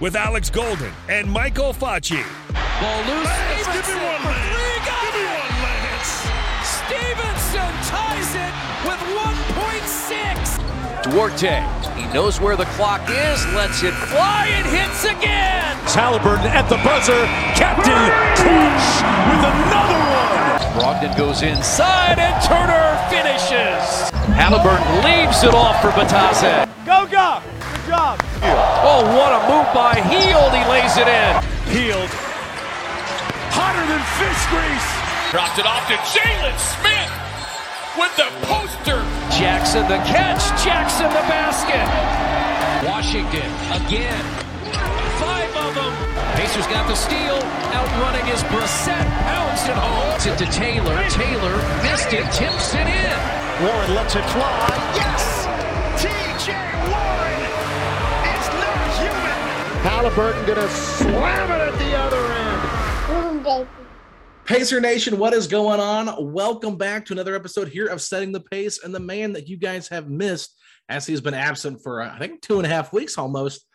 with Alex Golden and Michael Facci. Ball loose. Lance, give me Stephenson one, Lance. three. Got Give me one, Lance. Stephenson ties it with 1.6. Duarte, he knows where the clock is, lets it fly and hits again. Halliburton at the buzzer. Captain Crunch with another one. Brogdon goes inside and Turner finishes. Halliburton leaves it off for Bitadze. Go, go. Good job. Oh, what a move by Hield. He lays it in. Hield. Hotter than fish grease. Dropped it off to Jalen Smith with the poster. Jackson the catch. Jackson the basket. Washington again. Five of them. Pacers got the steal. Outrunning is Brissett. Pounds it home. It's it to Taylor. Taylor missed it. Tips it in. Warren lets it fly. Yes! TJ Warren is not human! Halliburton gonna slam it at the other end. Pacer Nation, what is going on? Welcome back to another episode here of Setting the Pace. And the man that you guys have missed, as he's been absent for, uh, I think, two and a half weeks almost,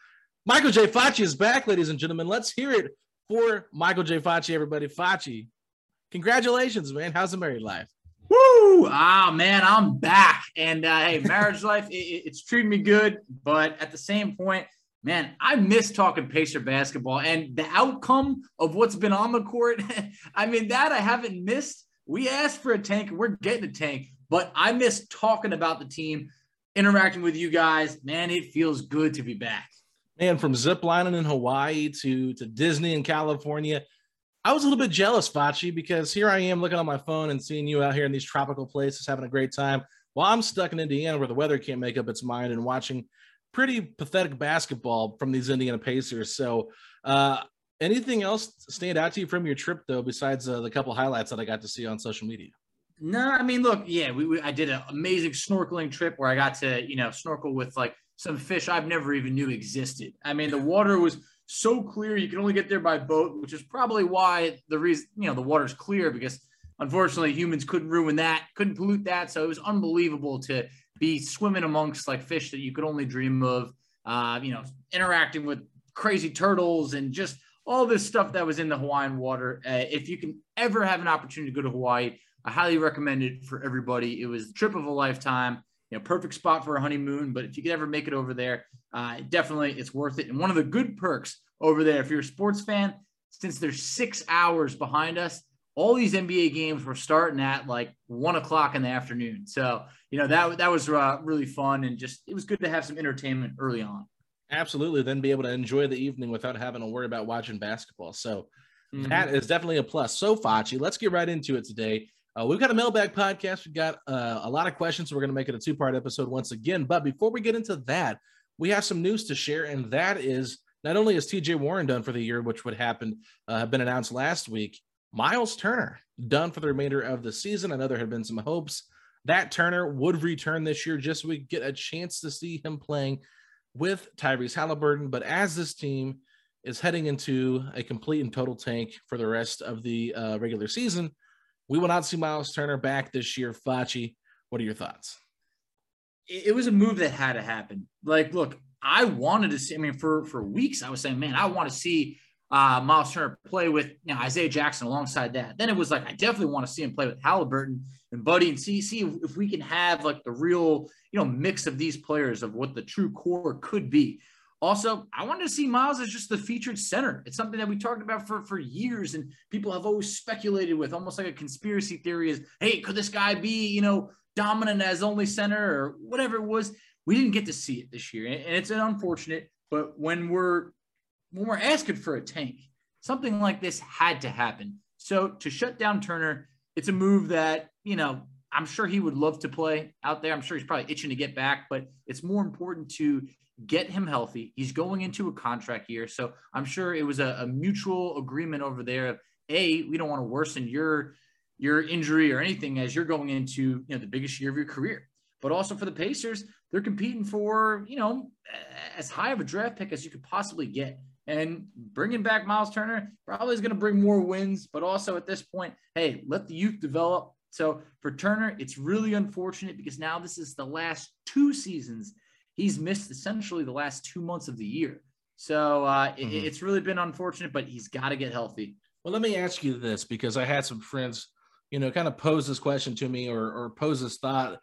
Michael J. Facci is back, ladies and gentlemen. Let's hear it for Michael J. Facci, everybody. Facci, congratulations, man. How's the married life? Woo! Ah, man, I'm back. And uh, hey, marriage life, it, it- it's treating me good. But at the same point, man, I miss talking Pacer basketball and the outcome of what's been on the court. I mean, that I haven't missed. We asked for a tank, we're getting a tank. But I miss talking about the team, interacting with you guys. Man, it feels good to be back. Man, from ziplining in Hawaii to, to Disney in California, I was a little bit jealous, Facci, because here I am looking on my phone and seeing you out here in these tropical places having a great time while I'm stuck in Indiana where the weather can't make up its mind and watching pretty pathetic basketball from these Indiana Pacers. So, uh, anything else stand out to you from your trip, though, besides uh, the couple highlights that I got to see on social media? No, I mean, look, yeah, we, we I did an amazing snorkeling trip where I got to, you know, snorkel with like some fish I've never even knew existed. I mean, the water was so clear you can only get there by boat, which is probably why the reason, you know, the water's clear because unfortunately humans couldn't ruin that, couldn't pollute that. So it was unbelievable to be swimming amongst like fish that you could only dream of, uh, you know, interacting with crazy turtles and just all this stuff that was in the Hawaiian water. Uh, if you can ever have an opportunity to go to Hawaii, I highly recommend it for everybody. It was the trip of a lifetime. You know, perfect spot for a honeymoon. But if you could ever make it over there, uh, definitely it's worth it. And one of the good perks over there, if you're a sports fan, since there's six hours behind us, all these NBA games were starting at like one o'clock in the afternoon. So you know that that was uh, really fun and just it was good to have some entertainment early on. Absolutely. Then be able to enjoy the evening without having to worry about watching basketball. So, Mhm. That is definitely a plus. So, Facci, let's get right into it today. Uh, we've got a mailbag podcast. We've got uh, a lot of questions. So we're going to make it a two part episode once again. But before we get into that, we have some news to share. And that is not only is TJ Warren done for the year, which would happen, uh, have been announced last week, Myles Turner done for the remainder of the season. I know there had been some hopes that Turner would return this year just so we get a chance to see him playing with Tyrese Halliburton. But as this team is heading into a complete and total tank for the rest of the uh, regular season, we will not see Myles Turner back this year. Facci, what are your thoughts? it was a move that had to happen. Like, look, I wanted to see. I mean, for for weeks, I was saying, man, I want to see uh, Myles Turner play with you know, Isaiah Jackson alongside that. Then it was like, I definitely want to see him play with Halliburton and Buddy and see see if we can have like the real you know mix of these players of what the true core could be. Also, I wanted to see Myles as just the featured center. It's something that we talked about for, for years, and people have always speculated with almost like a conspiracy theory is, hey, could this guy be, you know, dominant as only center or whatever it was? We didn't get to see it this year, and it's an unfortunate. But when we're when we're asking for a tank, something like this had to happen. So to shut down Turner, it's a move that you know I'm sure he would love to play out there. I'm sure he's probably itching to get back, but it's more important to get him healthy. He's going into a contract year. So I'm sure it was a, a mutual agreement over there of A, we don't want to worsen your your injury or anything as you're going into you know the biggest year of your career. But also for the Pacers, they're competing for, you know, as high of a draft pick as you could possibly get. And bringing back Myles Turner probably is going to bring more wins, but also at this point, hey, let the youth develop. So for Turner, it's really unfortunate because now this is the last two seasons he's missed essentially the last two months of the year. So uh, mm-hmm. it, it's really been unfortunate, but he's got to get healthy. Well, let me ask you this because I had some friends, you know, kind of pose this question to me or, or pose this thought.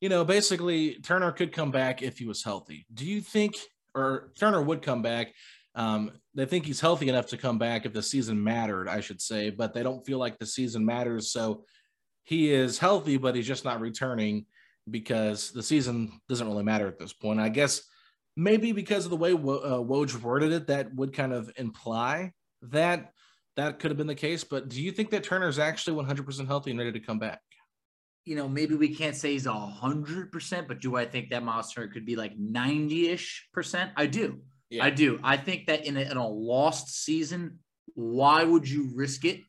You know, basically, Turner could come back if he was healthy. Do you think, or Turner would come back? Um, they think he's healthy enough to come back if the season mattered, I should say, but they don't feel like the season matters. So he is healthy, but he's just not returning because the season doesn't really matter at this point. I guess maybe because of the way uh, Woj worded it, that would kind of imply that that could have been the case. But do you think that Turner is actually 100% healthy and ready to come back? You know, maybe we can't say he's 100%, but do I think that Myles Turner could be like 90 ish percent? I do. Yeah. I do. I think that in a, in a lost season, why would you risk it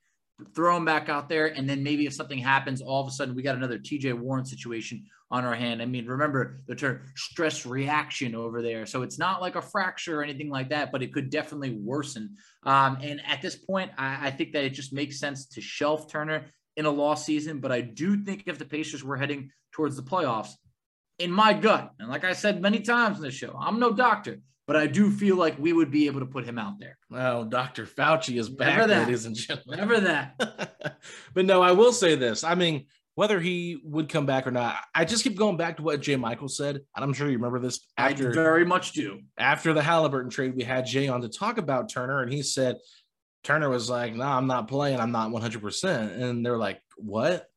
throw him back out there, and then maybe if something happens, all of a sudden we got another TJ Warren situation on our hand. I mean, remember the term stress reaction over there. So it's not like a fracture or anything like that, but it could definitely worsen. Um, and at this point, I, I think that it just makes sense to shelf Turner in a lost season. But I do think if the Pacers were heading towards the playoffs, in my gut, and like I said many times in the show, I'm no doctor, but I do feel like we would be able to put him out there. Well, Dr. Fauci is back, ladies and gentlemen. Never that. but no, I will say this. I mean, whether he would come back or not, I just keep going back to what Jay Michael said. And I'm sure you remember this after I very much do. After the Halliburton trade, we had Jay on to talk about Turner, and he said Turner was like, No, nah, I'm not playing, I'm not 100 percent And they're like, What?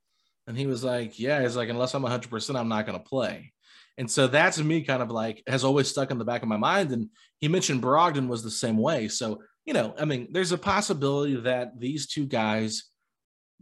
And he was like, Yeah, he's like, unless I'm 100 percent I'm not gonna play. And so that to me kind of like has always stuck in the back of my mind. And he mentioned Brogdon was the same way. So, you know, I mean, there's a possibility that these two guys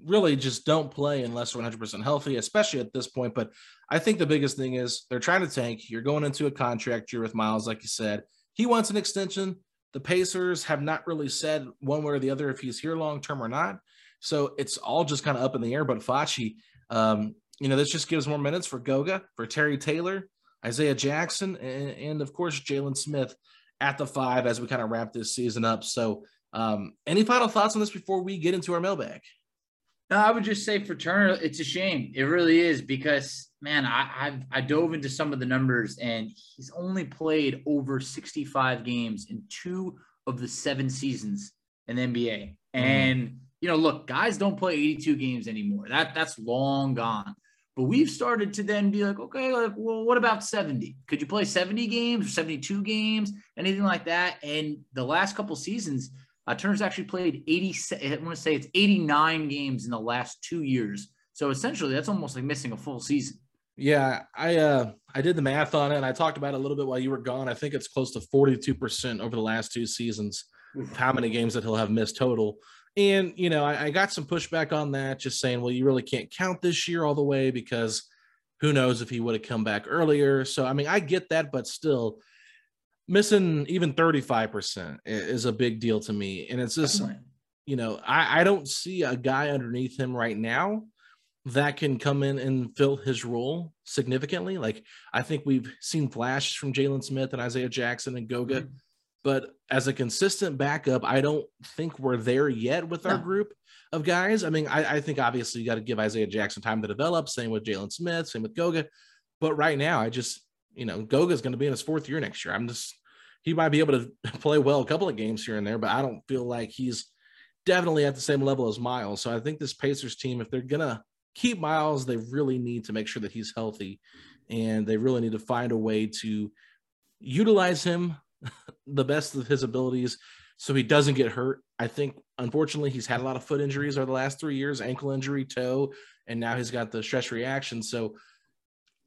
really just don't play unless they're 100% healthy, especially at this point. But I think the biggest thing is they're trying to tank. You're going into a contract year with Myles, like you said. He wants an extension. The Pacers have not really said one way or the other if he's here long term or not. So it's all just kind of up in the air. But Facci, um, you know, this just gives more minutes for Goga, for Terry Taylor, Isaiah Jackson, and, and of course, Jalen Smith at the five as we kind of wrap this season up. So, um, any final thoughts on this before we get into our mailbag? No, I would just say for Turner, it's a shame. It really is because man, I I've, I dove into some of the numbers and he's only played over 65 games in two of the seven seasons in the NBA. Mm-hmm. And you know, look, guys don't play 82 games anymore. That that's long gone. But we've started to then be like, okay, like, well, what about 70? Could you play 70 games or 72 games, anything like that? And the last couple seasons, uh, Turner's actually played 80. I want to say it's 89 games in the last two years. So essentially, that's almost like missing a full season. Yeah, I uh I did the math on it and I talked about it a little bit while you were gone. I think it's close to 42% over the last two seasons, how many games that he'll have missed total. And, you know, I, I, got some pushback on that, just saying, well, you really can't count this year all the way because who knows if he would have come back earlier. So, I mean, I get that, but still, missing even 35% is a big deal to me. And it's just, you know, I, I don't see a guy underneath him right now that can come in and fill his role significantly. Like, I think we've seen flashes from Jalen Smith and Isaiah Jackson and Goga. Mm-hmm but as a consistent backup, I don't think we're there yet with our no. group of guys. I mean, I, I think obviously you got to give Isaiah Jackson time to develop. Same with Jalen Smith, same with Goga. But right now, I just, you know, Goga's going to be in his fourth year next year. I'm just, he might be able to play well a couple of games here and there, but I don't feel like he's definitely at the same level as Myles. So I think this Pacers team, if they're going to keep Myles, they really need to make sure that he's healthy and they really need to find a way to utilize him the best of his abilities so he doesn't get hurt. I think, unfortunately, he's had a lot of foot injuries over the last three years ankle injury, toe, and now he's got the stress reaction. So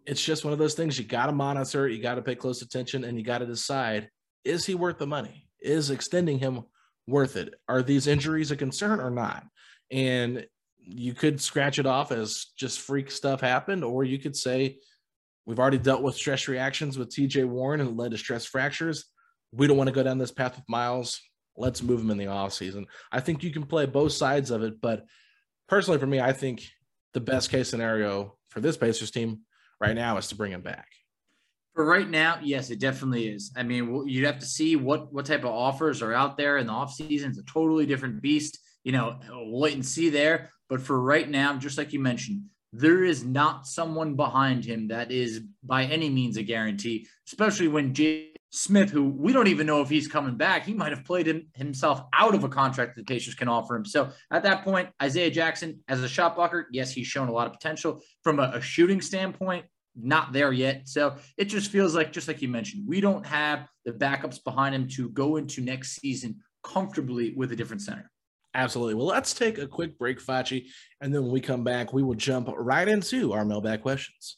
it's just one of those things you got to monitor, you got to pay close attention, and you got to decide is he worth the money? Is extending him worth it? Are these injuries a concern or not? And you could scratch it off as just freak stuff happened, or you could say, we've already dealt with stress reactions with TJ Warren and led to stress fractures. We don't want to go down this path with Myles. Let's move him in the offseason. I think you can play both sides of it, but personally for me, I think the best case scenario for this Pacers team right now is to bring him back. For right now, yes, it definitely is. I mean, you'd have to see what what type of offers are out there in the offseason. It's a totally different beast. You know, wait and see there. But for right now, just like you mentioned, there is not someone behind him that is by any means a guarantee, especially when Jay Smith, who we don't even know if he's coming back, he might have played him, himself out of a contract that the Pacers can offer him. So at that point, Isaiah Jackson, as a shot blocker, yes, he's shown a lot of potential. From a, a shooting standpoint, not there yet. So it just feels like, just like you mentioned, we don't have the backups behind him to go into next season comfortably with a different center. Absolutely. Well, let's take a quick break, Facci, and then when we come back, we will jump right into our mailbag questions.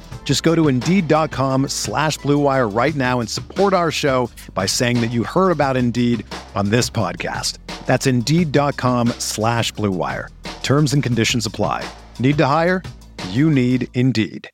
Just go to Indeed.com slash BlueWire right now and support our show by saying that you heard about Indeed on this podcast. That's Indeed.com slash BlueWire. Terms and conditions apply. Need to hire? You need Indeed.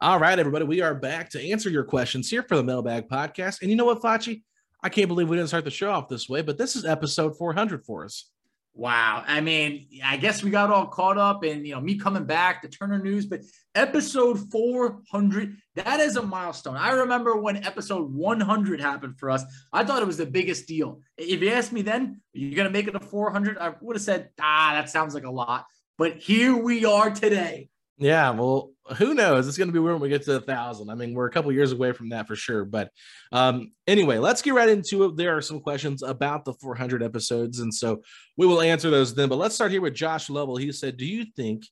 All right, everybody, we are back to answer your questions here for the Mailbag Podcast. And you know what, Facci? I can't believe we didn't start the show off this way, but this is episode 400 for us. Wow. I mean, I guess we got all caught up in, you know, me coming back to Turner News, but episode 400, that is a milestone. I remember when episode 100 happened for us. I thought it was the biggest deal. If you asked me then, you're going to make it a 400, I would have said, ah, that sounds like a lot. But here we are today. Yeah, well, who knows? It's going to be when we get to a thousand. I mean, we're a couple years away from that for sure. But um, anyway, let's get right into it. There are some questions about the 400 episodes, and so we will answer those then. But let's start here with Josh Lovell. He said, "Do you think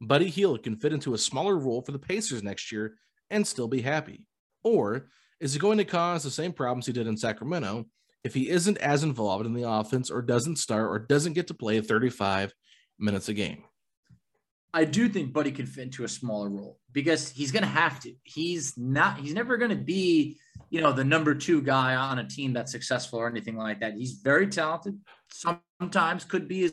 Buddy Hield can fit into a smaller role for the Pacers next year and still be happy, or is it going to cause the same problems he did in Sacramento if he isn't as involved in the offense, or doesn't start, or doesn't get to play 35 minutes a game?" I do think Buddy can fit into a smaller role because he's going to have to. He's not, he's never going to be, you know, the number two guy on a team that's successful or anything like that. He's very talented. Sometimes could be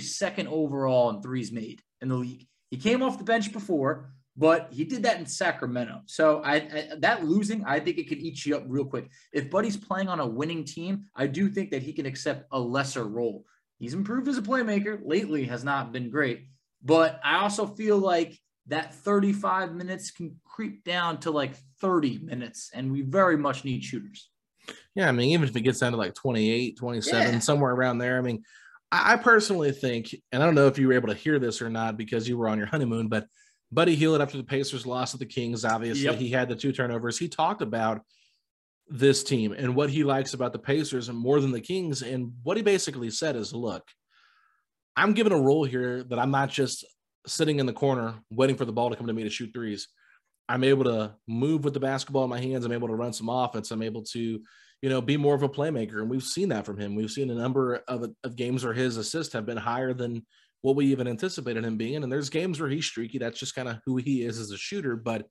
second overall in threes made in the league. He came off the bench before, but he did that in Sacramento. So I, I, that losing, I think it could eat you up real quick. If Buddy's playing on a winning team, I do think that he can accept a lesser role. He's improved as a playmaker lately, has not been great, but I also feel like that 35 minutes can creep down to like 30 minutes, and we very much need shooters. Yeah, I mean, even if it gets down to like 28, 27, yeah. somewhere around there, I mean, I personally think, and I don't know if you were able to hear this or not because you were on your honeymoon, but Buddy Hield, after the Pacers lost to the Kings, obviously yep. he had the two turnovers. He talked about this team and what he likes about the Pacers and more than the Kings. And what he basically said is, look, I'm given a role here that I'm not just sitting in the corner waiting for the ball to come to me to shoot threes. I'm able to move with the basketball in my hands. I'm able to run some offense. I'm able to you know, be more of a playmaker. And we've seen that from him. We've seen a number of, of games where his assists have been higher than what we even anticipated him being. And there's games where he's streaky. That's just kind of who he is as a shooter. But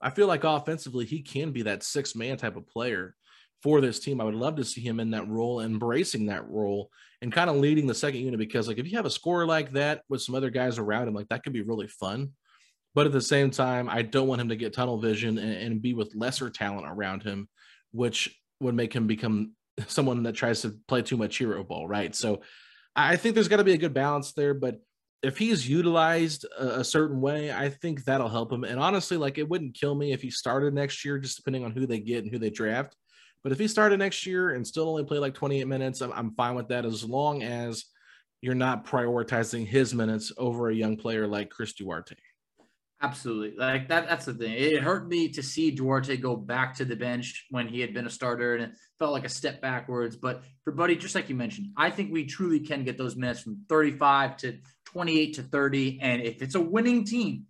I feel like offensively, he can be that six man type of player for this team. I would love to see him in that role, embracing that role and kind of leading the second unit because, like, if you have a scorer like that with some other guys around him, like that could be really fun. But at the same time, I don't want him to get tunnel vision and, and be with lesser talent around him, which would make him become someone that tries to play too much hero ball, right? So I think there's got to be a good balance there, but if he's utilized a, a, certain way, I think that'll help him. And honestly, like it wouldn't kill me if he started next year, just depending on who they get and who they draft. But if he started next year and still only play like 28 minutes, I'm, I'm fine with that as long as you're not prioritizing his minutes over a young player like Chris Duarte. Absolutely. Like that that's the thing. It hurt me to see Duarte go back to the bench when he had been a starter and it felt like a step backwards. But for Buddy, just like you mentioned, I think we truly can get those minutes from 35 to 28 to 30. And if it's a winning team,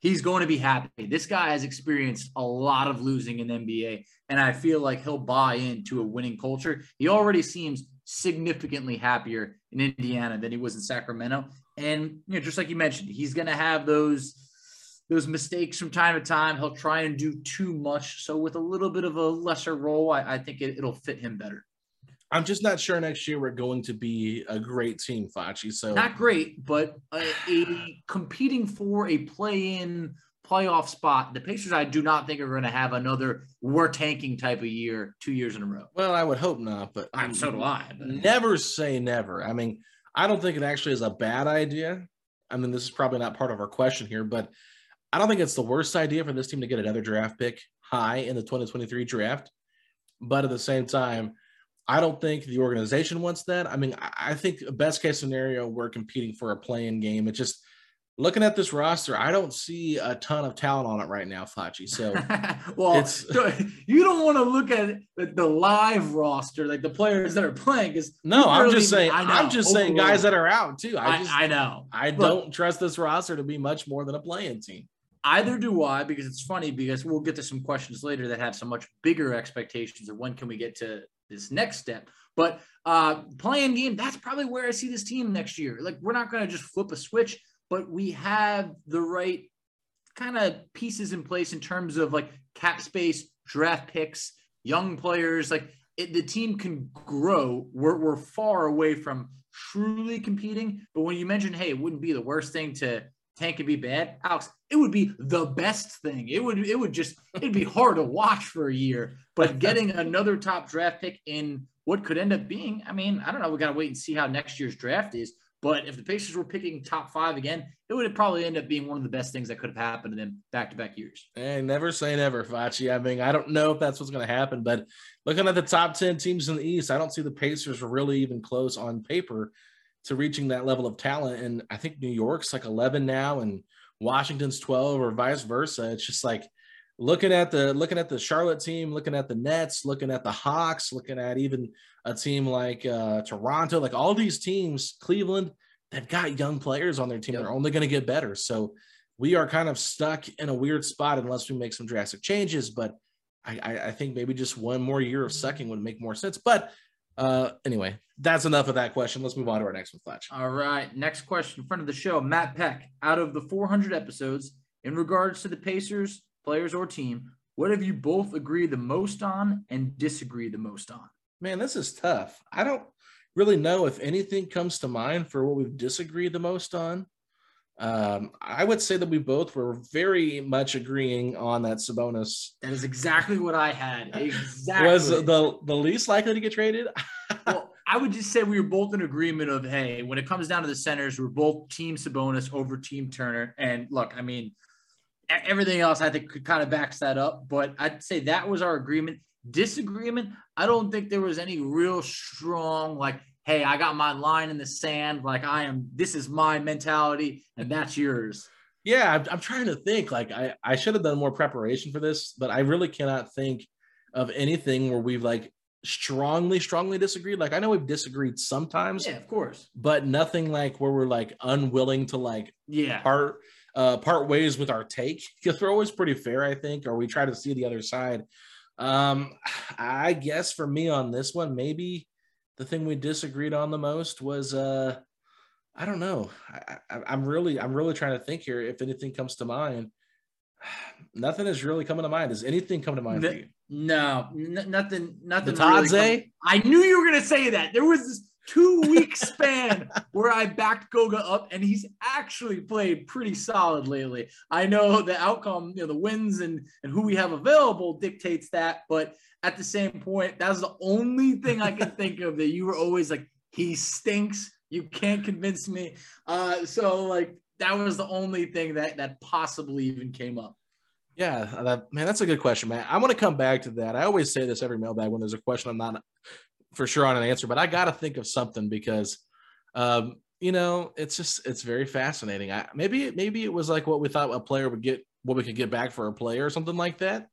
he's going to be happy. This guy has experienced a lot of losing in the NBA, and I feel like he'll buy into a winning culture. He already seems significantly happier in Indiana than he was in Sacramento. And you know, just like you mentioned, he's going to have those those mistakes from time to time. He'll try and do too much. So with a little bit of a lesser role, I, I think it, will fit him better. I'm just not sure next year we're going to be a great team, Facci. So not great, but a, a competing for a play-in playoff spot. The Pacers, I do not think are going to have another we're tanking type of year two years in a row. Well, I would hope not, but I'm so do I. But. Never say never. I mean, I don't think it actually is a bad idea. I mean, this is probably not part of our question here, but I don't think it's the worst idea for this team to get another draft pick high in the 2023 draft. But at the same time, I don't think the organization wants that. I mean, I think best case scenario, we're competing for a play-in game. It's just looking at this roster, I don't see a ton of talent on it right now, Facci. So, well, you don't want to look at the live roster, like the players that are playing. Because no, I'm just saying, I'm just saying guys that are out too. I, just, I, I know. I don't trust this roster to be much more than a playing team. Either do I, because it's funny because we'll get to some questions later that have some much bigger expectations of when can we get to this next step. But uh play-in game, that's probably where I see this team next year. Like we're not going to just flip a switch, but we have the right kind of pieces in place in terms of like cap space, draft picks, young players. Like it, the team can grow. We're, we're far away from truly competing. But when you mentioned, hey, it wouldn't be the worst thing to tank could be bad, Alex, it would be the best thing. It would it would just it'd be hard to watch for a year. But getting another top draft pick in what could end up being, I mean, I don't know. We got to wait and see how next year's draft is. But if the Pacers were picking top five again, it would probably end up being one of the best things that could have happened to them back to back years. And never say never, Facci. I mean, I don't know if that's what's going to happen, but looking at the top 10 teams in the East, I don't see the Pacers really even close on paper to reaching that level of talent. And I think New York's like 11 now and Washington's 12 or vice versa. It's just like looking at the looking at the Charlotte team, looking at the Nets, looking at the Hawks, looking at even a team like uh, Toronto, like all these teams, Cleveland, they've got young players on their team. Yep. They're only going to get better. So we are kind of stuck in a weird spot unless we make some drastic changes. But I, I, think maybe just one more year of sucking would make more sense. But uh, anyway, that's enough of that question. Let's move on to our next one, Fletch. All right. Next question, in front of the show, Matt Peck. Out of the 400 episodes, in regards to the Pacers, players or team, what have you both agreed the most on and disagree the most on? Man, this is tough. I don't really know if anything comes to mind for what we've disagreed the most on. Um, I would say that we both were very much agreeing on that Sabonis. That is exactly what I had. Exactly. Was the the least likely to get traded? well, I would just say we were both in agreement of hey, when it comes down to the centers, we're both team Sabonis over team Turner. And look, I mean, everything else I think could kind of backs that up. But I'd say that was our agreement. Disagreement, I don't think there was any real strong like, hey, I got my line in the sand, like I am. This is my mentality, and that's yours. Yeah, I'm, I'm trying to think. Like I I should have done more preparation for this, but I really cannot think of anything where we've like strongly, strongly disagreed. Like I know we've disagreed sometimes. Yeah, of course. But nothing like where we're like unwilling to like yeah part uh part ways with our take. Because we're always pretty fair, I think, or we try to see the other side. Um, I guess for me on this one, maybe the thing we disagreed on the most was uh I don't know. I, I, am really, I'm really trying to think here. If anything comes to mind, nothing is really coming to mind. Does anything come to mind no, for you? No, n- nothing, nothing. Bitadze? Really I knew you were gonna say that. There was this two week span where I backed Goga up, and he's actually played pretty solid lately. I know the outcome, you know, the wins and and who we have available dictates that, but at the same point, that's the only thing I can think of that you were always like, he stinks. You can't convince me. Uh, so like that was the only thing that that possibly even came up. Yeah, that, man, that's a good question, man. I want to come back to that. I always say this every mailbag when there's a question I'm not for sure on an answer, but I got to think of something because, um, you know, it's just it's very fascinating. I, maybe maybe it was like what we thought a player would get, what we could get back for a player or something like that,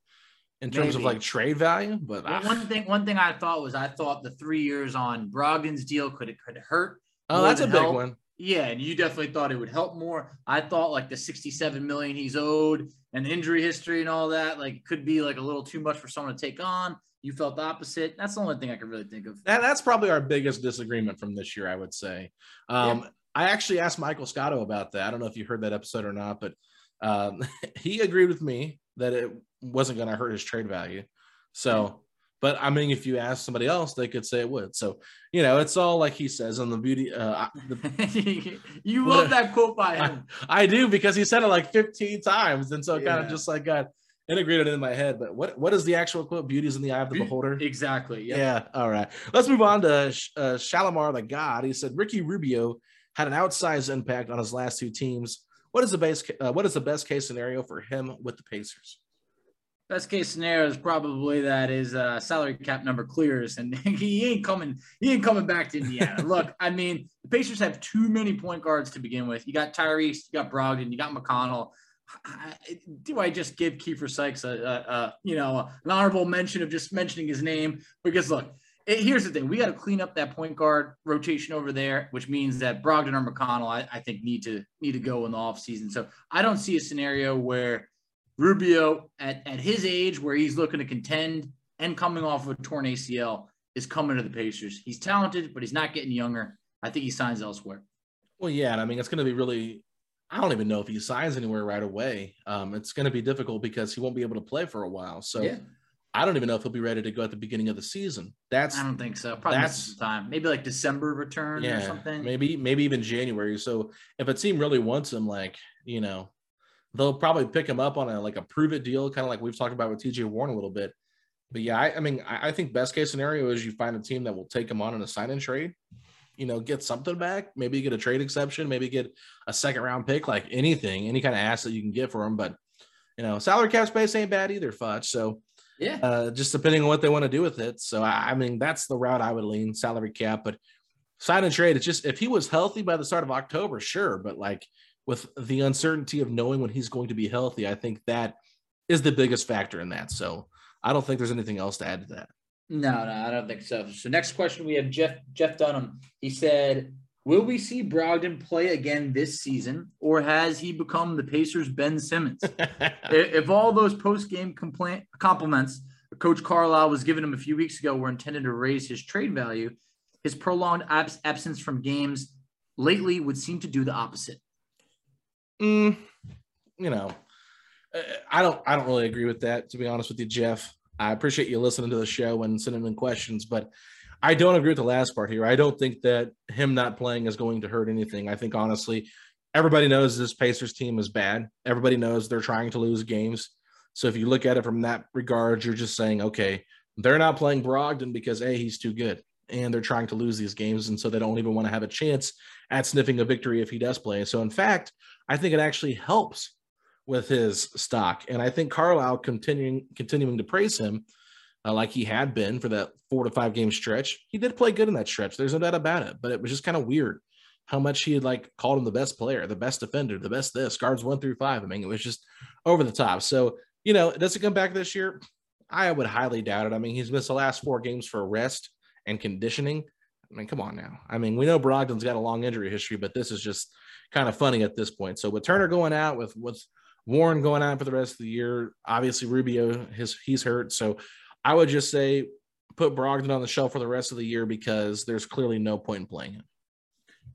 in terms maybe. of like trade value. But well, ah. one thing, one thing I thought was I thought the three years on Brogdon's deal could it could hurt. Oh, that's a big help. one. Yeah, and you definitely thought it would help more. I thought like the 67 million he's owed and injury history and all that, like could be like a little too much for someone to take on. You felt the opposite. That's the only thing I can really think of. That, that's probably our biggest disagreement from this year, I would say. Um, yeah. I actually asked Michael Scotto about that. I don't know if you heard that episode or not, but um, he agreed with me that it wasn't going to hurt his trade value. So but I mean, if you ask somebody else, they could say it would. So, you know, it's all like he says on the beauty. Uh, the, you love that quote by him. I, I, do because he said it like 15 times. And so it yeah. kind of just like got integrated in my head. But what, what is the actual quote? Beauty's in the eye of the beholder. Exactly. Yep. Yeah. All right. Let's move on to uh, Shalimar the God. He said Ricky Rubio had an outsized impact on his last two teams. What is the base? Uh, what is the best case scenario for him with the Pacers? best case scenario is probably that his uh, salary cap number clears and he ain't coming he ain't coming back to Indiana. Look, I mean, the Pacers have too many point guards to begin with. You got Tyrese, you got Brogdon, you got McConnell. Do I just give Keifer Sykes a, a, a, you know an honorable mention of just mentioning his name? Because look, it, here's the thing: we got to clean up that point guard rotation over there, which means that Brogdon or McConnell, I, I think, need to need to go in the offseason. So I don't see a scenario where Rubio at, at his age where he's looking to contend and coming off of a torn ACL is coming to the Pacers. He's talented, but he's not getting younger. I think he signs elsewhere. Well, yeah, and I mean it's going to be really. I don't even know if he signs anywhere right away. Um, it's going to be difficult because he won't be able to play for a while. So yeah. I don't even know if he'll be ready to go at the beginning of the season. That's I don't think so. Probably that's time. Maybe like December return yeah, or something. Maybe maybe even January. So if a team really wants him, like you know, they'll probably pick him up on a like a prove it deal, kind of like we've talked about with TJ Warren a little bit. But yeah, I, I mean, I, I, think best case scenario is you find a team that will take him on in a sign and trade. You know, get something back, maybe get a trade exception, maybe get a second round pick, like anything, any kind of asset you can get for him. But you know, salary cap space ain't bad either, Fudge. So yeah, uh, just depending on what they want to do with it. So I, I mean, that's the route I would lean salary cap, but sign and trade. It's just if he was healthy by the start of October, sure, but like with the uncertainty of knowing when he's going to be healthy, I think that is the biggest factor in that. So I don't think there's anything else to add to that. No, no, I don't think so. So next question we have Jeff Jeff Dunham. He said, "Will we see Brogdon play again this season, or has he become the Pacers' Ben Simmons? if all those post game complaint compliments Coach Carlisle was giving him a few weeks ago were intended to raise his trade value, his prolonged abs- absence from games lately would seem to do the opposite." Mm, you know, uh, I don't. I don't really agree with that. To be honest with you, Jeff. I appreciate you listening to the show and sending in questions, but I don't agree with the last part here. I don't think that him not playing is going to hurt anything. I think honestly, everybody knows this Pacers team is bad. Everybody knows they're trying to lose games. So if you look at it from that regard, you're just saying, okay, they're not playing Brogdon because a he's too good, and they're trying to lose these games, and so they don't even want to have a chance at sniffing a victory if he does play. So in fact, I think it actually helps with his stock. And I think Carlisle continuing continuing to praise him uh, like he had been for that four to five game stretch. He did play good in that stretch. There's no doubt about it. But it was just kind of weird how much he had like called him the best player, the best defender, the best this guards one through five. I mean, it was just over the top. So you know, does it come back this year? I would highly doubt it. I mean, he's missed the last four games for rest and conditioning. I mean, come on now. I mean, we know Brogdon's got a long injury history, but this is just kind of funny at this point. So with Turner going out, with with Warren going out for the rest of the year, obviously Rubio his he's hurt. So I would just say put Brogdon on the shelf for the rest of the year because there's clearly no point in playing him.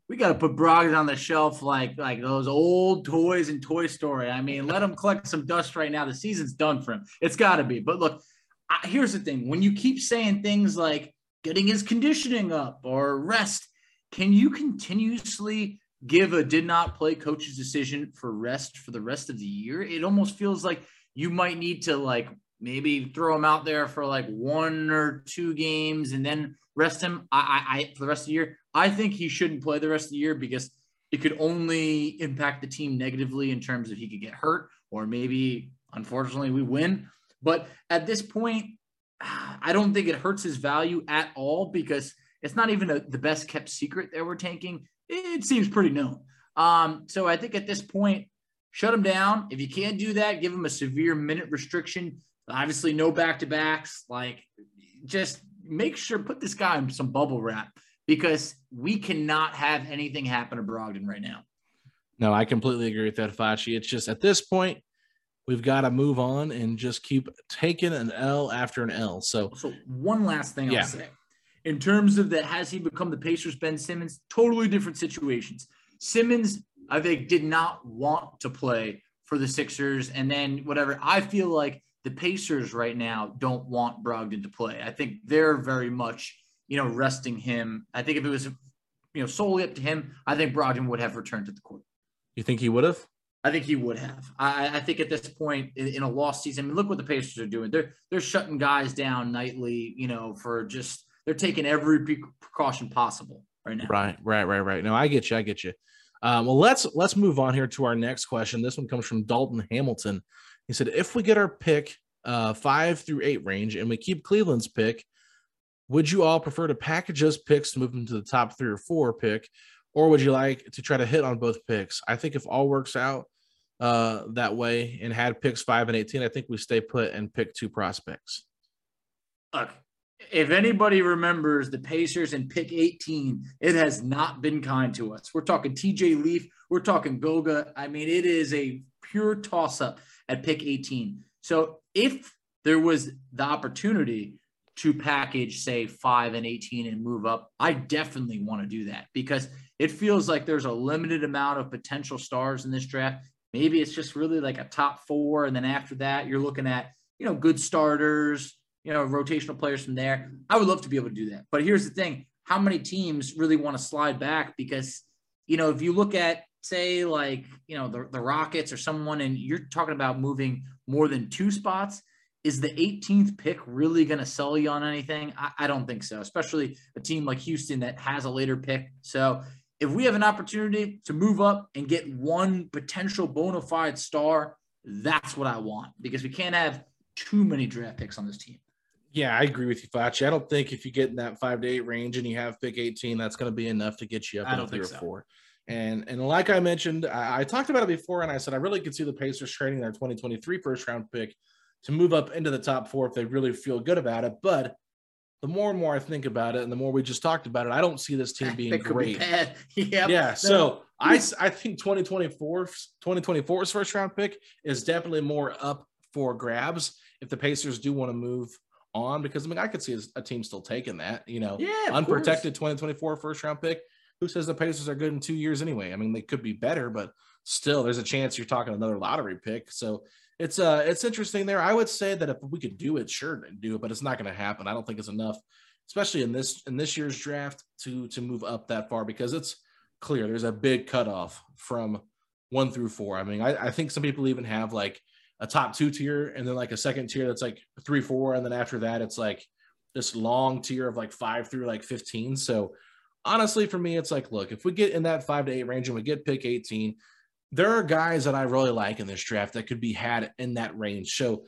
We got to put Brogdon on the shelf like like those old toys in Toy Story. I mean, let him collect some dust right now. The season's done for him. It's got to be. But look, I, here's the thing: when you keep saying things like getting his conditioning up or rest, can you continuously give a did not play coach's decision for rest for the rest of the year? It almost feels like you might need to like maybe throw him out there for like one or two games and then rest him. I, I, I for the rest of the year. I think he shouldn't play the rest of the year because it could only impact the team negatively in terms of he could get hurt or maybe unfortunately we win. But at this point, I don't think it hurts his value at all because it's not even a, the best kept secret that we're tanking. It seems pretty known. Um, so I think at this point, shut him down. If you can't do that, give him a severe minute restriction. Obviously, no back to backs. Like, just make sure put this guy in some bubble wrap because we cannot have anything happen to Brogdon right now. No, I completely agree with that, Facci. It's just at this point, we've got to move on and just keep taking an L after an L. So, so one last thing I'll say in terms of that, has he become the Pacers' Ben Simmons? Totally different situations. Simmons, I think, did not want to play for the Sixers, and then whatever. I feel like the Pacers right now don't want Brogdon to play. I think they're very much, you know, resting him. I think if it was, you know, solely up to him, I think Brogdon would have returned to the court. You think he would have? I think he would have. I, I think at this point in, in, a lost season, I mean, look what the Pacers are doing. They're they're shutting guys down nightly, you know, for just they're taking every precaution possible right now. Right, right, right, right. No, I get you. I get you. Um, well, let's let's move on here to our next question. This one comes from Dalton Hamilton. He said, "If we get our pick uh, five through eight range and we keep Cleveland's pick, would you all prefer to package those picks to move them to the top three or four pick, or would you like to try to hit on both picks? I think if all works out uh, that way and had picks five and eighteen, I think we stay put and pick two prospects." Look, if anybody remembers the Pacers and pick 18, it has not been kind to us. We're talking TJ Leaf, we're talking Goga. I mean, it is a pure toss up at pick 18. So if there was the opportunity to package, say, five and 18 and move up, I definitely want to do that because it feels like there's a limited amount of potential stars in this draft. Maybe it's just really like a top four. And then after that, you're looking at, you know, good starters you know, rotational players from there. I would love to be able to do that. But here's the thing how many teams really want to slide back? Because, you know, if you look at, say, like, you know, the, the Rockets or someone, and you're talking about moving more than two spots, is the 18th pick really going to sell you on anything? I, I don't think so, especially a team like Houston that has a later pick. So, if we have an opportunity to move up and get one potential bona fide star, that's what I want because we can't have too many draft picks on this team. Yeah, I agree with you, Facci. I don't think if you get in that five to eight range and you have pick 18, that's going to be enough to get you up in three or so. four. And and like I mentioned, I, I, talked about it before, and I said I really could see the Pacers trading their 2023 first round pick to move up into the top four if they really feel good about it. But the more and more I think about it, and the more we just talked about it, I don't see this team being great. Be yep. Yeah. So I I think 2024 2024's first round pick is definitely more up for grabs if the Pacers do want to move on because I mean I could see a team still taking that, you know, yeah, unprotected 2024 first round pick. Who says the Pacers are good in two years anyway? I mean, they could be better, but still there's a chance you're talking another lottery pick. So it's uh it's interesting there. I would say that if we could do it, sure do it, but it's not going to happen. I don't think it's enough, especially in this in this year's draft to to move up that far because it's clear there's a big cutoff from one through four. I mean, I, I think some people even have like a top two tier and then like a second tier that's like three, four. And then after that, it's like this long tier of like five through like 15. So honestly, for me, it's like, look, if we get in that five to eight range and we get pick 18, there are guys that I really like in this draft that could be had in that range. So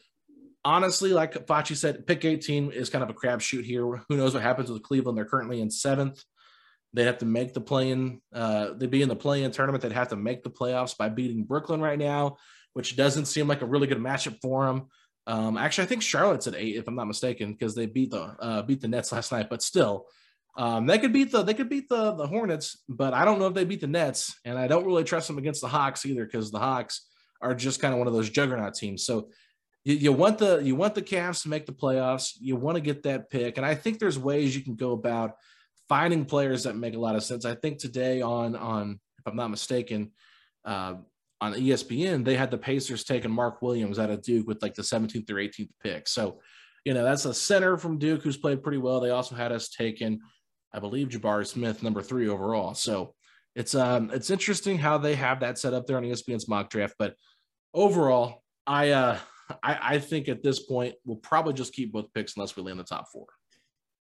honestly, like Facci said, pick 18 is kind of a crapshoot here. Who knows what happens with Cleveland? They're currently in seventh. They'd have to make the play-in. Uh, they'd be in the play-in tournament. They'd have to make the playoffs by beating Brooklyn right now, which doesn't seem like a really good matchup for them. Um, actually, I think Charlotte's at eight, if I'm not mistaken, because they beat the uh, beat the Nets last night. But still, um, they could beat the they could beat the the Hornets, but I don't know if they beat the Nets, and I don't really trust them against the Hawks either, because the Hawks are just kind of one of those juggernaut teams. So you, you want the you want the Cavs to make the playoffs. You want to get that pick, and I think there's ways you can go about finding players that make a lot of sense. I think today on on if I'm not mistaken, uh, on ESPN, they had the Pacers taking Mark Williams out of Duke with like the 17th or 18th pick. So, you know, that's a center from Duke who's played pretty well. They also had us taking, I believe, Jabari Smith, number three overall. So it's um it's interesting how they have that set up there on ESPN's mock draft. But overall, I uh I, I think at this point we'll probably just keep both picks unless we land the top four.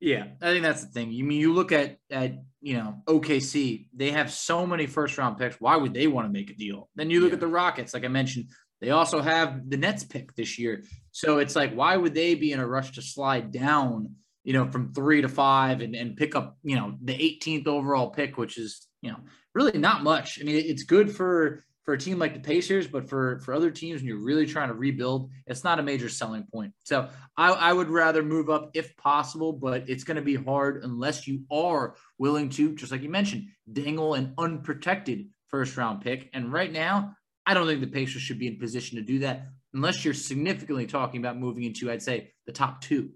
Yeah, I think that's the thing. You mean you look at at you know OKC, they have so many first round picks. Why would they want to make a deal? Then you look yeah. at the Rockets, like I mentioned, they also have the Nets pick this year. So it's like, why would they be in a rush to slide down, you know, from three to five and, and pick up, you know, the 18th overall pick, which is, you know, really not much. I mean, it's good for for a team like the Pacers, but for for other teams, when you're really trying to rebuild, it's not a major selling point. So I, I would rather move up if possible, but it's going to be hard unless you are willing to, just like you mentioned, dangle an unprotected first round pick. And right now, I don't think the Pacers should be in position to do that unless you're significantly talking about moving into, I'd say, the top two.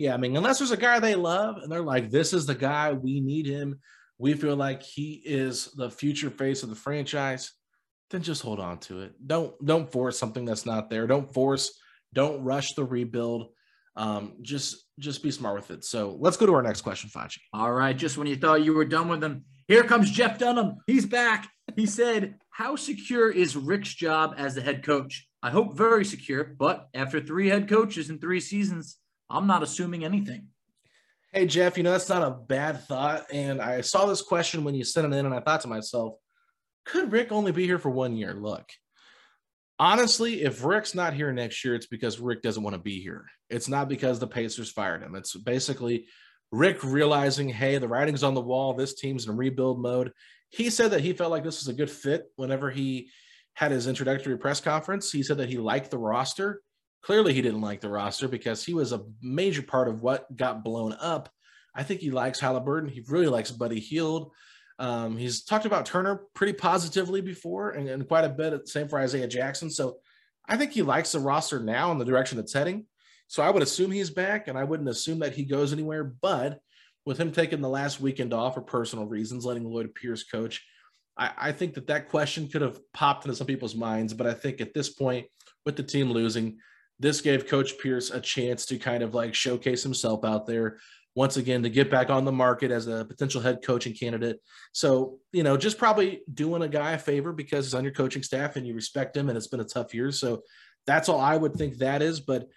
Yeah, I mean, unless there's a guy they love and they're like, this is the guy, we need him. We feel like he is the future face of the franchise then just hold on to it. Don't don't force something that's not there. Don't force. Don't rush the rebuild. Um, just just be smart with it. So let's go to our next question, Facci. All right. Just when you thought you were done with them, here comes Jeff Dunham. He's back. He said, "How secure is Rick's job as the head coach? I hope very secure. But after three head coaches in three seasons, I'm not assuming anything." Hey Jeff, you know that's not a bad thought. And I saw this question when you sent it in, and I thought to myself could Rick only be here for one year? Look, honestly, if Rick's not here next year, it's because Rick doesn't want to be here. It's not because the Pacers fired him. It's basically Rick realizing, hey, the writing's on the wall. This team's in rebuild mode. He said that he felt like this was a good fit whenever he had his introductory press conference. He said that he liked the roster. Clearly, he didn't like the roster because he was a major part of what got blown up. I think he likes Halliburton. He really likes Buddy Hield. Um, he's talked about Turner pretty positively before and, and quite a bit. Same for Isaiah Jackson. So I think he likes the roster now and the direction it's heading. So I would assume he's back, and I wouldn't assume that he goes anywhere. But with him taking the last weekend off for personal reasons, letting Lloyd Pierce coach, I, I think that that question could have popped into some people's minds. But I think at this point, with the team losing, this gave Coach Pierce a chance to kind of like showcase himself out there, once again to get back on the market as a potential head coaching candidate. So, you know, just probably doing a guy a favor because he's on your coaching staff and you respect him and it's been a tough year. So that's all I would think that is. But,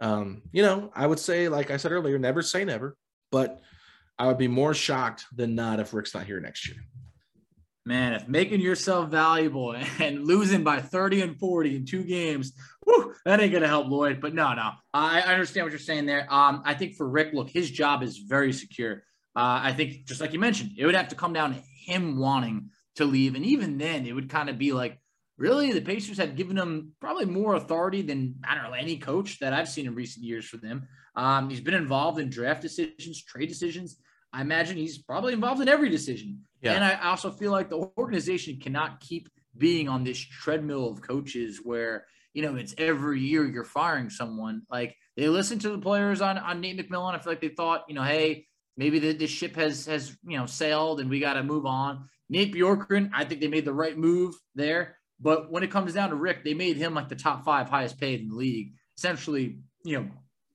um, you know, I would say, like I said earlier, never say never, but I would be more shocked than not if Rick's not here next year man, if making yourself valuable and losing by 30 and 40 in two games, whew, that ain't gonna help Lloyd. But no, no, I, I understand what you're saying there. Um, I think for Rick, look, his job is very secure. Uh, I think just like you mentioned, it would have to come down to him wanting to leave, and even then, it would kind of be like, really, the Pacers had given him probably more authority than I don't know any coach that I've seen in recent years for them. Um, he's been involved in draft decisions, trade decisions. I imagine he's probably involved in every decision. Yeah. And I also feel like the organization cannot keep being on this treadmill of coaches where, you know, it's every year you're firing someone. Like they listened to the players on, on Nate McMillan. I feel like they thought, you know, hey, maybe the, this ship has, has, you know, sailed and we got to move on. Nate Bjorkgren, I think they made the right move there. But when it comes down to Rick, they made him like the top five highest paid in the league. Essentially, you know,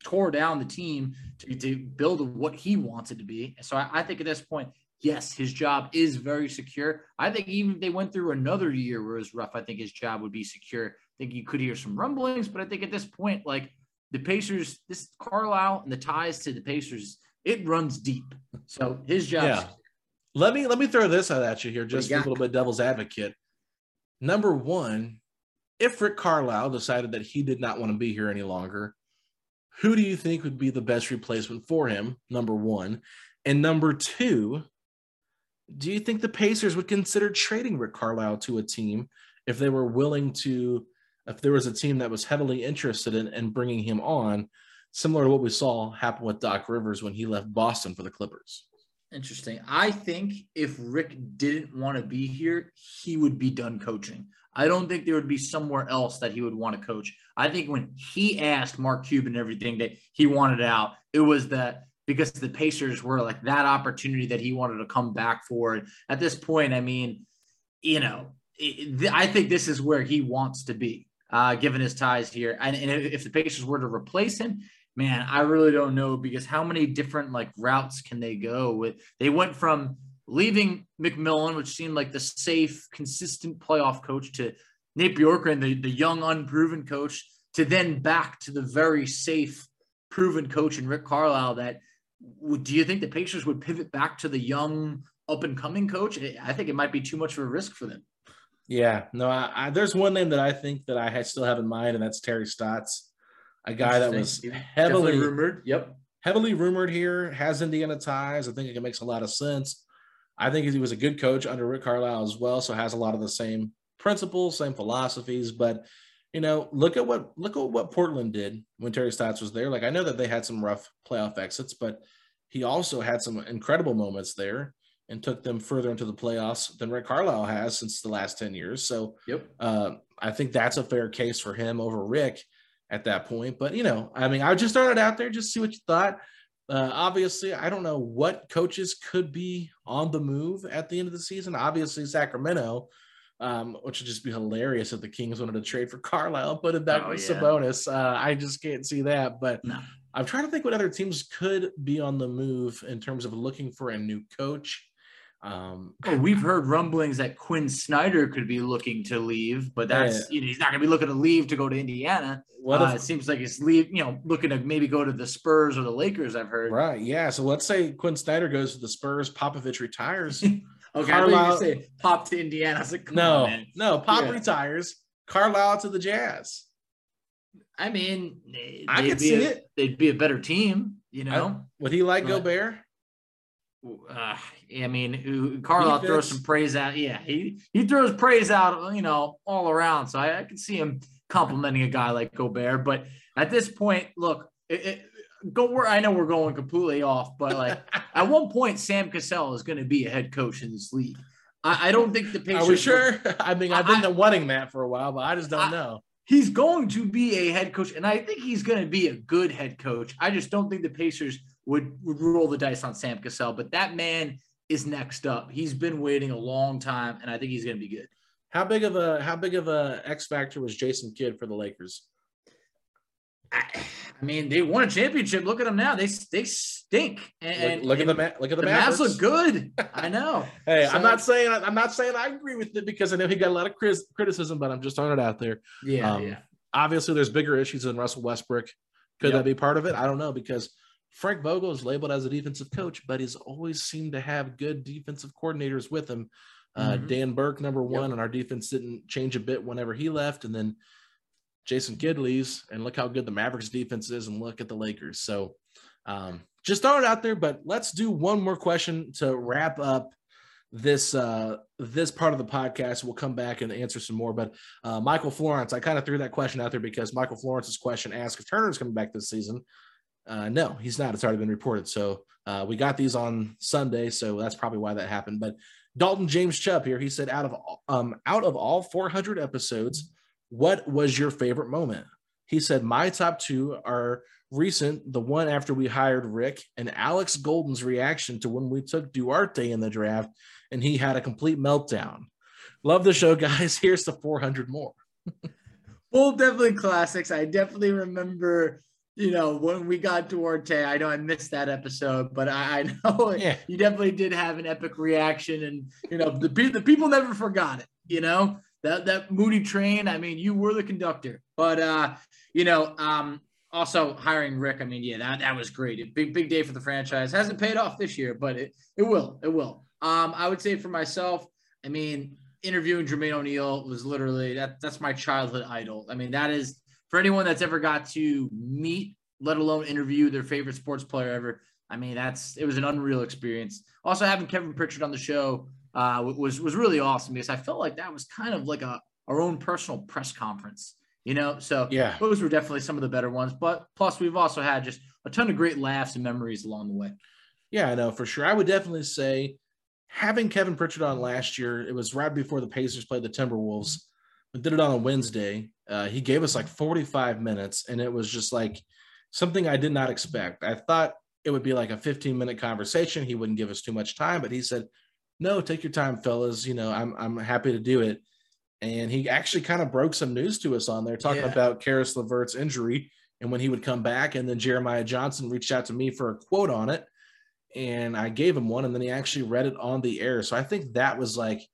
tore down the team to, to build what he wants it to be. So I, I think at this point, yes, his job is very secure. I think even if they went through another year where it was rough, I think his job would be secure. I think you could hear some rumblings, but I think at this point, like the Pacers, this Carlisle and the ties to the Pacers, it runs deep. So his job. Yeah. Let me let me throw this out at you here, just a little bit devil's advocate. number one, if Rick Carlisle decided that he did not want to be here any longer, who do you think would be the best replacement for him? Number one. And number two, do you think the Pacers would consider trading Rick Carlisle to a team if they were willing to, if there was a team that was heavily interested in, in bringing him on, similar to what we saw happen with Doc Rivers when he left Boston for the Clippers? Interesting. I think if Rick didn't want to be here, he would be done coaching. I don't think there would be somewhere else that he would want to coach. I think when he asked Mark Cuban everything that he wanted out, it was that because the Pacers were like that opportunity that he wanted to come back for. At this point, I mean, you know, I think this is where he wants to be, uh, given his ties here. And, and if the Pacers were to replace him, man, I really don't know because how many different like routes can they go with? They went from leaving McMillan, which seemed like the safe, consistent playoff coach, to Nate Bjorkgren, the, the young, unproven coach, to then back to the very safe, proven coach in Rick Carlisle that do you think the Pacers would pivot back to the young, up and coming coach? I think it might be too much of a risk for them. Yeah, no, I, I, there's one name that I think that I still have in mind, and that's Terry Stotts, a guy that was heavily Definitely rumored. Yep, heavily rumored here. Has Indiana ties. I think it makes a lot of sense. I think he was a good coach under Rick Carlisle as well, so has a lot of the same principles, same philosophies. But you know, look at what look at what Portland did when Terry Stotts was there. Like I know that they had some rough playoff exits, but he also had some incredible moments there and took them further into the playoffs than Rick Carlisle has since the last 10 years. So yep. Uh, I think that's a fair case for him over Rick at that point. But you know, I mean, I just throw it out there, just see what you thought. Uh, obviously, I don't know what coaches could be on the move at the end of the season. Obviously, Sacramento um, which would just be hilarious if the Kings wanted to trade for Carlisle, put it back oh, with yeah. Sabonis. Uh, I just can't see that. But no. I'm trying to think what other teams could be on the move in terms of looking for a new coach. Um, oh, we've heard rumblings that Quin Snyder could be looking to leave, but that's yeah. you know, he's not going to be looking to leave to go to Indiana. What uh, if, it seems like he's leave, you know, looking to maybe go to the Spurs or the Lakers. I've heard. Right. Yeah. So let's say Quin Snyder goes to the Spurs, Popovich retires. Okay, Carlisle, I say Pop to Indiana. I said, no, on, no, Pop yeah. retires. Carlisle to the Jazz. I mean, I could see a, it. They'd be a better team, you know. I, would he like but, Gobert? Uh, I mean, Carlisle throws some praise out. Yeah, he he throws praise out, you know, all around. So I, I can see him complimenting a guy like Gobert. But at this point, look, it, it, go where I know we're going completely off, but like at one point, Sam Cassell is going to be a head coach in this league. I, I don't think the Pacers. Are we sure? I mean, I've been I, wanting that for a while, but I just don't I, know. He's going to be a head coach, and I think he's going to be a good head coach. I just don't think the Pacers would, would roll the dice on Sam Cassell, but that man is next up. He's been waiting a long time, and I think he's going to be good. How big of a how big of a X factor was Jason Kidd for the Lakers? I, I mean, they won a championship. Look at them now. They they stink. And look, look at the look at the, the Mavs look good. I know. hey, so, I'm not saying I'm not saying I agree with it because I know he got a lot of criticism, but I'm just throwing it out there. Yeah, um, yeah. Obviously, there's bigger issues than Russell Westbrook. Could yep. that be part of it? I don't know because Frank Vogel is labeled as a defensive coach, but he's always seemed to have good defensive coordinators with him. Uh, mm-hmm. Dan Burke, number one, yep. and our defense didn't change a bit whenever he left, and then Jason Kidd leaves, and look how good the Mavericks defense is, and look at the Lakers. So um, just throw it out there, but let's do one more question to wrap up this uh this part of the podcast. We'll come back and answer some more but uh michael florence i kind of threw that question out there because michael florence's question asked if turner's coming back this season. Uh no he's not. It's already been reported. So uh we got these on sunday so that's probably why that happened. But dalton james chubb here he said out of um out of all 400 episodes what was your favorite moment? He said, My top two are recent, the one after we hired Rick, and Alex Golden's reaction to when we took Duarte in the draft and he had a complete meltdown. Love the show, guys. Here's the 400 more. well, definitely classics. I definitely remember, you know, when we got Duarte. I know I missed that episode, but I, I know yeah. you definitely did have an epic reaction, and you know, the the people never forgot it. You know, that that Moody train. I mean, you were the conductor, but uh, you know, um, also hiring Rick. I mean, yeah, that that was great. Big big day for the franchise. Hasn't paid off this year, but it it will. It will. Um, I would say for myself. I mean, interviewing Jermaine O'Neal was literally that. That's my childhood idol. I mean, that is for anyone that's ever got to meet, let alone interview their favorite sports player ever. I mean, that's it was an unreal experience. Also, having Kevin Pritchard on the show uh, was was really awesome because I felt like that was kind of like a our own personal press conference, you know. So yeah, those were definitely some of the better ones. But plus, we've also had just a ton of great laughs and memories along the way. Yeah, I know for sure. I would definitely say having Kevin Pritchard on last year, it was right before the Pacers played the Timberwolves. We did it on a Wednesday. Uh, he gave us like 45 minutes, and it was just like something I did not expect. I thought it would be like a 15 minute conversation. He wouldn't give us too much time, but he said, "No, take your time, fellas. You know, I'm I'm happy to do it." And he actually kind of broke some news to us on there, talking yeah. about Caris LeVert's injury and when he would come back. And then Jeremiah Johnson reached out to me for a quote on it and I gave him one, and then he actually read it on the air. So I think that was like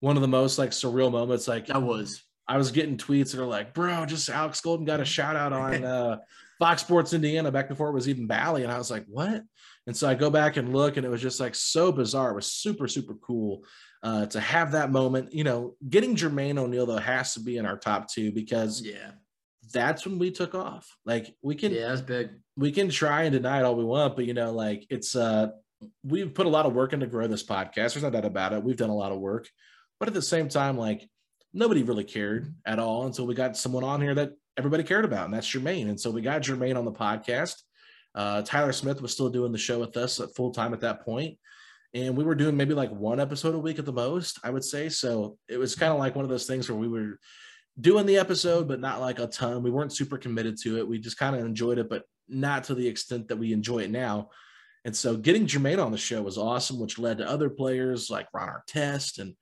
one of the most like surreal moments. Like that was. I was getting tweets that are like, "Bro, just Alex Golden got a shout out on uh, Fox Sports Indiana back before it was even Bally," and I was like, "What?" And so I go back and look, and it was just like so bizarre. It was super super cool uh, to have that moment. You know, getting Jermaine O'Neal though has to be in our top two because yeah, that's when we took off. Like we can, yeah, that's big. We can try and deny it all we want, but you know, like it's uh, we've put a lot of work in to grow this podcast. There's no doubt about it. We've done a lot of work, but at the same time, like nobody really cared at all until we got someone on here that everybody cared about, and that's Jermaine. And so we got Jermaine on the podcast. Uh, Tyler Smith was still doing the show with us full time at that point, and we were doing maybe like one episode a week at the most, I would say. So it was kind of like one of those things where we were doing the episode, but not like a ton. We weren't super committed to it. We just kind of enjoyed it, but not to the extent that we enjoy it now. And so getting Jermaine on the show was awesome, which led to other players like Ron Artest and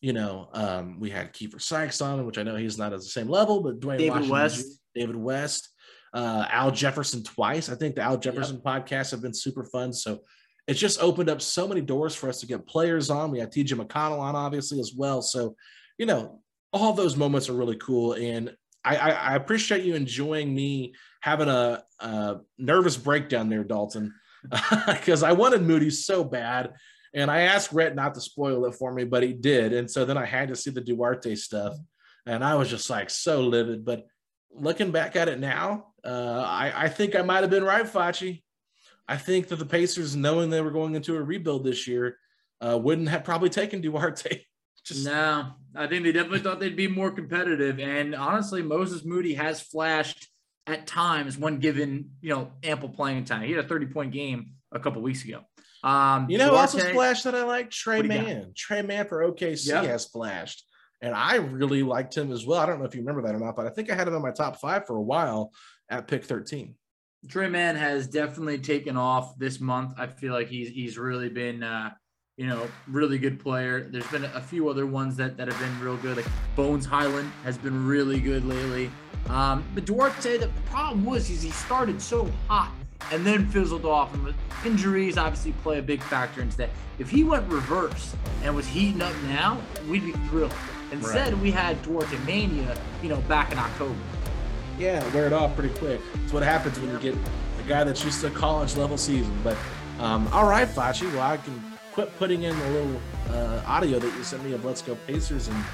you know, um, we had Keifer Sykes on, which I know he's not at the same level, but Dwayne David Washington, West, David West, uh, Al Jefferson twice. I think the Al Jefferson yep. podcasts have been super fun. So it's just opened up so many doors for us to get players on. We had TJ McConnell on, obviously, as well. So, you know, all those moments are really cool. And I, I, I appreciate you enjoying me having a, a nervous breakdown there, Dalton, because I wanted Moody so bad. And I asked Rhett not to spoil it for me, but he did. And so then I had to see the Duarte stuff. And I was just like so livid. But looking back at it now, uh, I, I think I might have been right, Facci. I think that the Pacers, knowing they were going into a rebuild this year, uh, wouldn't have probably taken Duarte. Just no, I think they definitely thought they'd be more competitive. And honestly, Moses Moody has flashed at times when given you know ample playing time. He had a 30 point game a couple weeks ago. Um, you know, Duarte, also splashed that I like Tre Mann. Tre Mann for OKC yep. has flashed, and I really liked him as well. I don't know if you remember that or not, but I think I had him in my top five for a while at pick 13. Tre Mann has definitely taken off this month. I feel like he's he's really been uh, you know, really good player. There's been a few other ones that, that have been real good. Like Bones Hyland has been really good lately. Um, but Duarte, the problem was is he started so hot and then fizzled off. And injuries obviously play a big factor into that. If he went reverse and was heating up now, we'd be thrilled. Instead, right. we had Duarte mania, you know, back in October. Yeah, wear it off pretty quick. It's what happens when you get a guy that's used to college level season. But um, all right, Facci, well, I can quit putting in the little uh, audio that you sent me of Let's Go Pacers and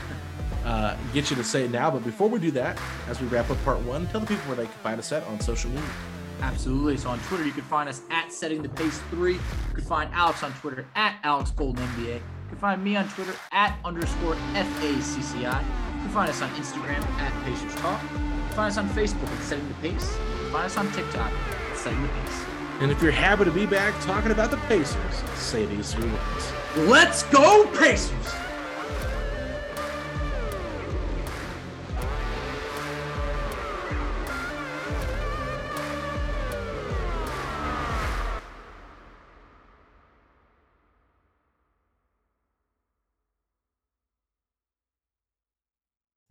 uh, get you to say it now. But before we do that, as we wrap up part one, tell the people where they can find us at on social media. Absolutely. So on Twitter, you can find us at Setting the Pace 3. You can find Alex on Twitter at Alex Golden NBA. You can find me on Twitter at underscore FACCI. You can find us on Instagram at Pacers Talk. You can find us on Facebook at Setting the Pace. Find us on TikTok at Setting the Pace. And if you're happy to be back talking about the Pacers, say these three words. Let's go, Pacers!